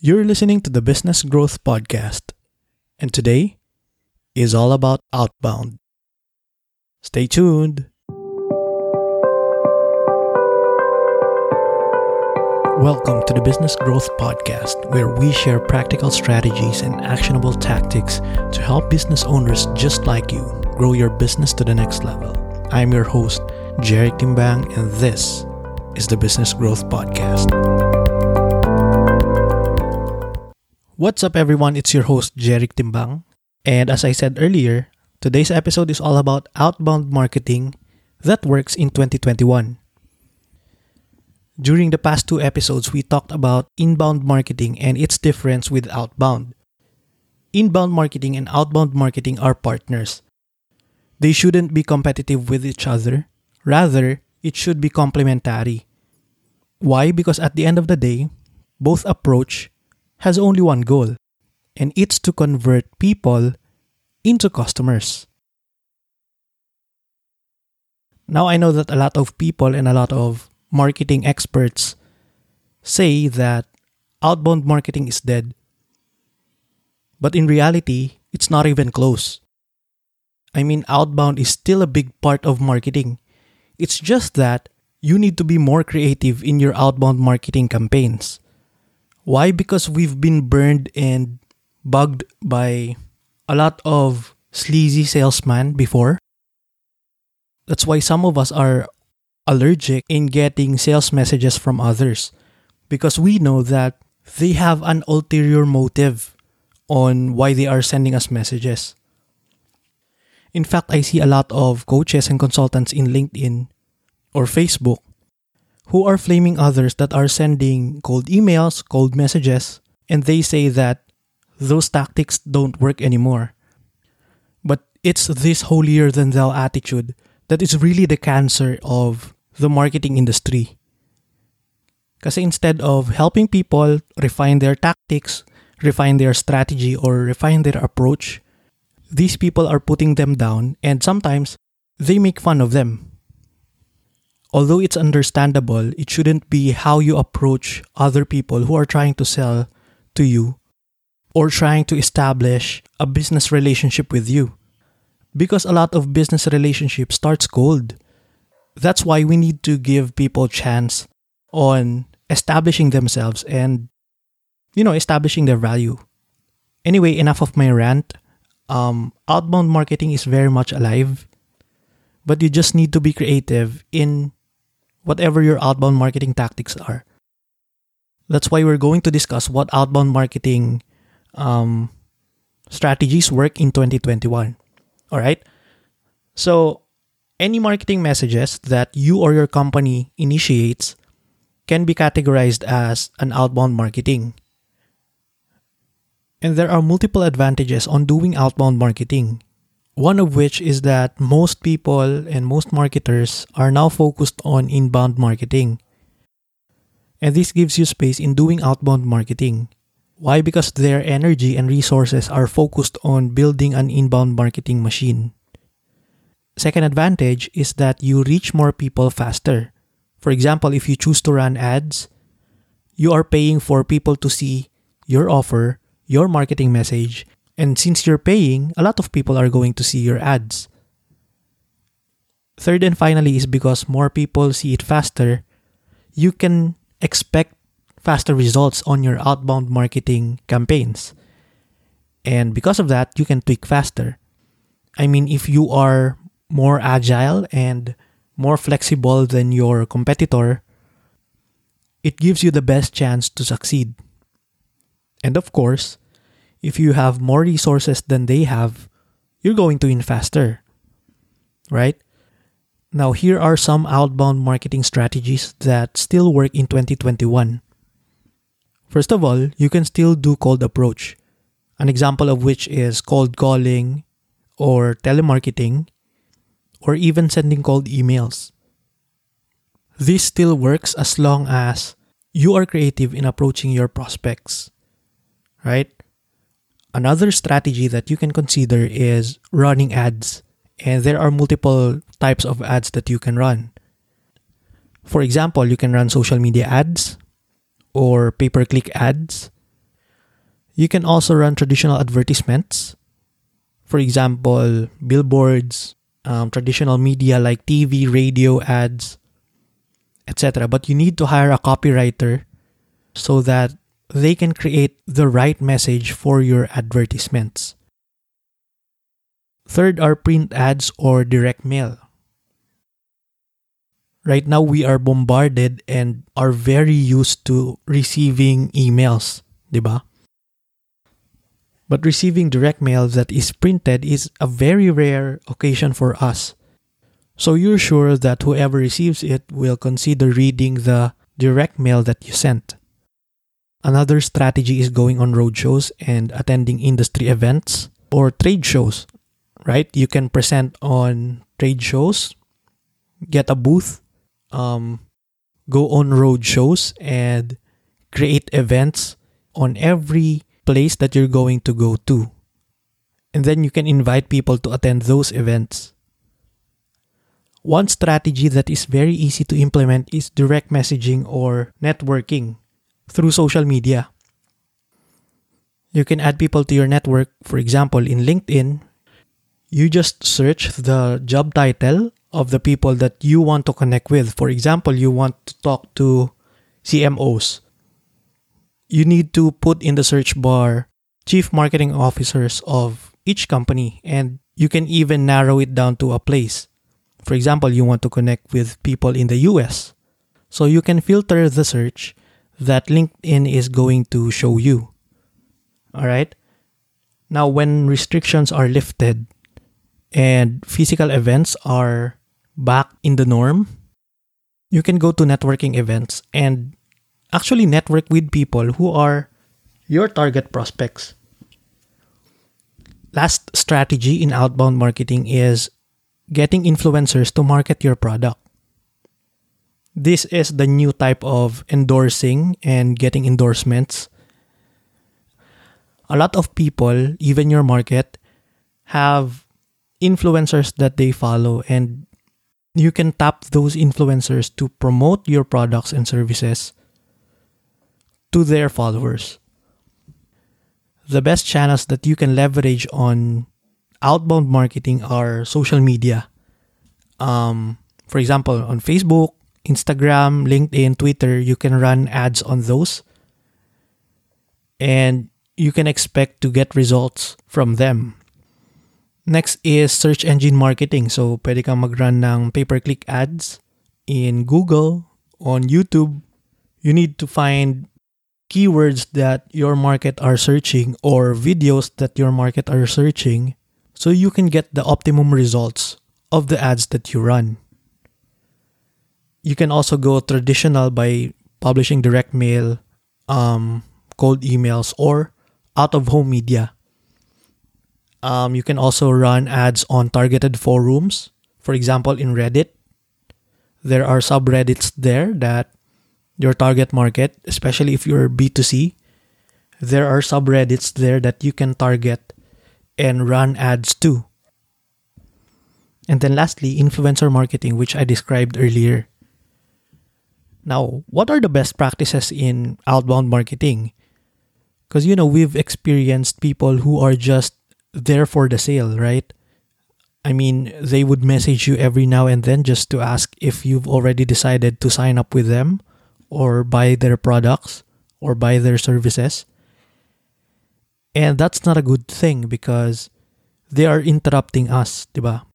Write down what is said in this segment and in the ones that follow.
You're listening to the Business Growth Podcast, and today is all about outbound. Stay tuned. Welcome to the Business Growth Podcast, where we share practical strategies and actionable tactics to help business owners just like you grow your business to the next level. I'm your host, Jeric Timbang, and this is the Business Growth Podcast. What's up, everyone? It's your host, Jeric Timbang. And as I said earlier, today's episode is all about outbound marketing that works in 2021. During the past two episodes, we talked about inbound marketing and its difference with outbound. Inbound marketing and outbound marketing are partners. They shouldn't be competitive with each other. Rather, it should be complementary. Why? Because at the end of the day, both approach has only one goal, and it's to convert people into customers. Now, I know that a lot of people and a lot of marketing experts say that outbound marketing is dead. But in reality, it's not even close. I mean, outbound is still a big part of marketing. It's just that you need to be more creative in your outbound marketing campaigns. Why? Because we've been burned and bugged by a lot of sleazy salesmen before. That's why some of us are allergic in getting sales messages from others because we know that they have an ulterior motive on why they are sending us messages. In fact, I see a lot of coaches and consultants in LinkedIn or Facebook who are flaming others that are sending cold emails, cold messages, and they say that those tactics don't work anymore. But it's this holier than thou attitude that is really the cancer of the marketing industry. Because instead of helping people refine their tactics, refine their strategy, or refine their approach, these people are putting them down and sometimes they make fun of them although it's understandable, it shouldn't be how you approach other people who are trying to sell to you or trying to establish a business relationship with you. Because a lot of business relationships starts cold. That's why we need to give people chance on establishing themselves and you know establishing their value. Anyway, enough of my rant. Um, outbound marketing is very much alive, but you just need to be creative in whatever your outbound marketing tactics are. That's why we're going to discuss what outbound marketing um, strategies work in 2021. All right. So, any marketing messages that you or your company initiates can be categorized as an outbound marketing. And there are multiple advantages on doing outbound marketing. One of which is that most people and most marketers are now focused on inbound marketing. And this gives you space in doing outbound marketing. Why? Because their energy and resources are focused on building an inbound marketing machine. Second advantage is that you reach more people faster. For example, if you choose to run ads, you are paying for people to see your offer, your marketing message, and since you're paying, a lot of people are going to see your ads. Third and finally is because more people see it faster, you can expect faster results on your outbound marketing campaigns. And because of that, you can tweak faster. I mean, if you are more agile and more flexible than your competitor, it gives you the best chance to succeed. And of course, if you have more resources than they have, you're going to win faster. Right? Now, here are some outbound marketing strategies that still work in 2021. First of all, you can still do cold approach, an example of which is cold calling or telemarketing or even sending cold emails. This still works as long as you are creative in approaching your prospects, right? Another strategy that you can consider is running ads. And there are multiple types of ads that you can run. For example, you can run social media ads or pay per click ads, You can also run traditional advertisements. For example, billboards, um, traditional media like TV, radio ads, etc. But you need to hire a copywriter so that they can create the right message for your advertisements. Third are print ads or direct mail. Right now, we are bombarded and are very used to receiving emails, diba? But receiving direct mail that is printed is a very rare occasion for us. So you're sure that whoever receives it will consider reading the direct mail that you sent. Another strategy is going on roadshows and attending industry events or trade shows, right? You can present on trade shows, get a booth, um, go on road shows, and create events on every place that you're going to go to. And then you can invite people to attend those events. One strategy that is very easy to implement is direct messaging or networking through social media. You can add people to your network. For example, in LinkedIn, you just search the job title of the people that you want to connect with. For example, you want to talk to CMOs. You need to put in the search bar chief marketing officers of each company, and you can even narrow it down to a place. For example, you want to connect with people in the US. So you can filter the search that LinkedIn is going to show you. All right. Now, when restrictions are lifted and physical events are back in the norm, you can go to networking events and actually network with people who are your target prospects. Last strategy in outbound marketing is getting influencers to market your product. This is the new type of endorsing and getting endorsements. A lot of people, even your market, have influencers that they follow, and you can tap those influencers to promote your products and services to their followers. The best channels that you can leverage on outbound marketing are social media. Um, for example, on Facebook, Instagram, LinkedIn, Twitter, you can run ads on those. And you can expect to get results from them. Next is search engine marketing. So, pwede kang mag-run ng pay-per-click ads in Google, on YouTube. You need to find keywords that your market are searching or videos that your market are searching so you can get the optimum results of the ads that you run you can also go traditional by publishing direct mail, um, cold emails, or out of home media. Um, you can also run ads on targeted forums. For example, in Reddit, there are subreddits there that your target market, especially if you're B2C, there are subreddits there that you can target and run ads to. And then lastly, influencer marketing, which I described earlier. Now, what are the best practices in outbound marketing? Because, you know, we've experienced people who are just there for the sale, right? I mean, they would message you every now and then just to ask if you've already decided to sign up with them or buy their products or buy their services. And that's not a good thing because they are interrupting us, diba?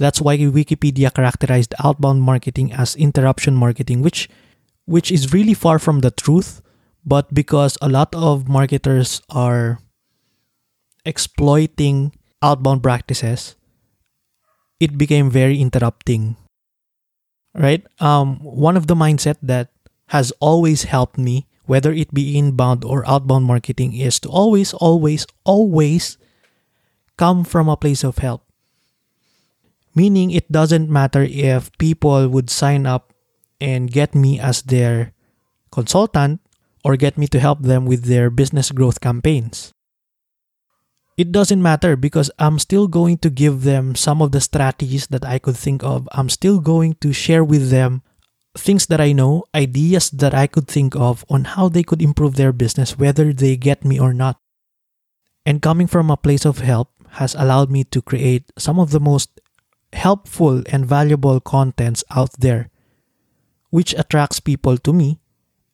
That's why Wikipedia characterized outbound marketing as interruption marketing, which which is really far from the truth, but because a lot of marketers are exploiting outbound practices, it became very interrupting. Right? Um, one of the mindset that has always helped me, whether it be inbound or outbound marketing, is to always, always, always come from a place of help. Meaning, it doesn't matter if people would sign up and get me as their consultant or get me to help them with their business growth campaigns. It doesn't matter because I'm still going to give them some of the strategies that I could think of. I'm still going to share with them things that I know, ideas that I could think of on how they could improve their business, whether they get me or not. And coming from a place of help has allowed me to create some of the most helpful and valuable contents out there, which attracts people to me.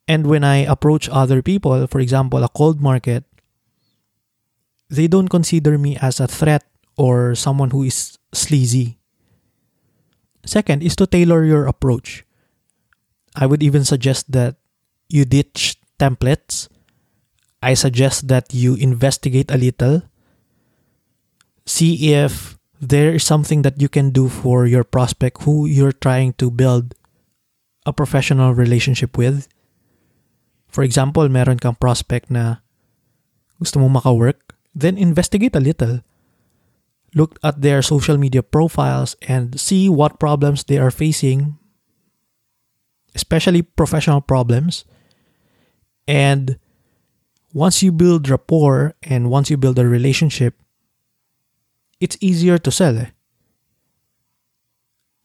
And when I approach other people, for example, a cold market, they don't consider me as a threat or someone who is sleazy. Second is to tailor your approach. I would even suggest that you ditch templates. I suggest that you investigate a little. See if there is something that you can do for your prospect who you're trying to build a professional relationship with. For example, meron kang prospect na gusto mo maka-work, then investigate a little look at their social media profiles and see what problems they are facing, especially professional problems. And once you build rapport and once you build a relationship, it's easier to sell. Eh?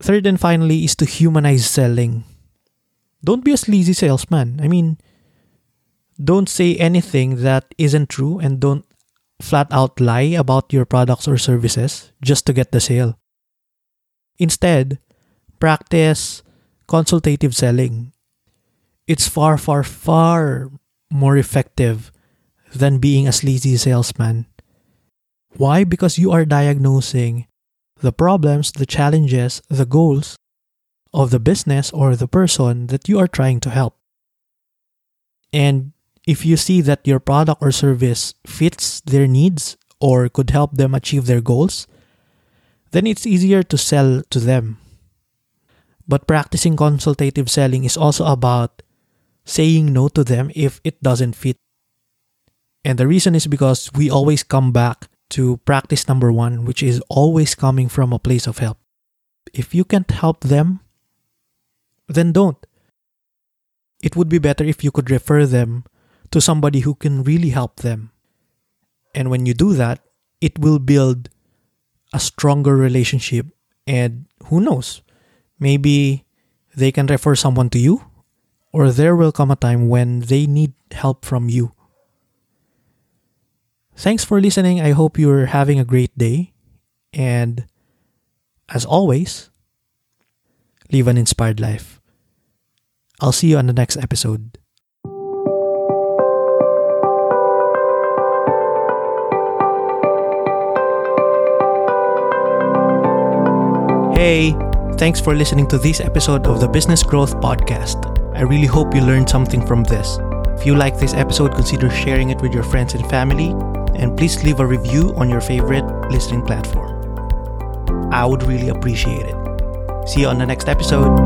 Third and finally is to humanize selling. Don't be a sleazy salesman. I mean, don't say anything that isn't true and don't flat out lie about your products or services just to get the sale. Instead, practice consultative selling. It's far, far, far more effective than being a sleazy salesman. Why? Because you are diagnosing the problems, the challenges, the goals of the business or the person that you are trying to help. And if you see that your product or service fits their needs or could help them achieve their goals, then it's easier to sell to them. But practicing consultative selling is also about saying no to them if it doesn't fit. And the reason is because we always come back to practice number one, which is always coming from a place of help. If you can't help them, then don't. It would be better if you could refer them to somebody who can really help them. And when you do that, it will build a stronger relationship. And who knows, maybe they can refer someone to you, or there will come a time when they need help from you. Thanks for listening. I hope you're having a great day. And as always, live an inspired life. I'll see you on the next episode. Hey, thanks for listening to this episode of the Business Growth Podcast. I really hope you learned something from this. If you like this episode, consider sharing it with your friends and family, and please leave a review on your favorite listening platform. I would really appreciate it. See you on the next episode.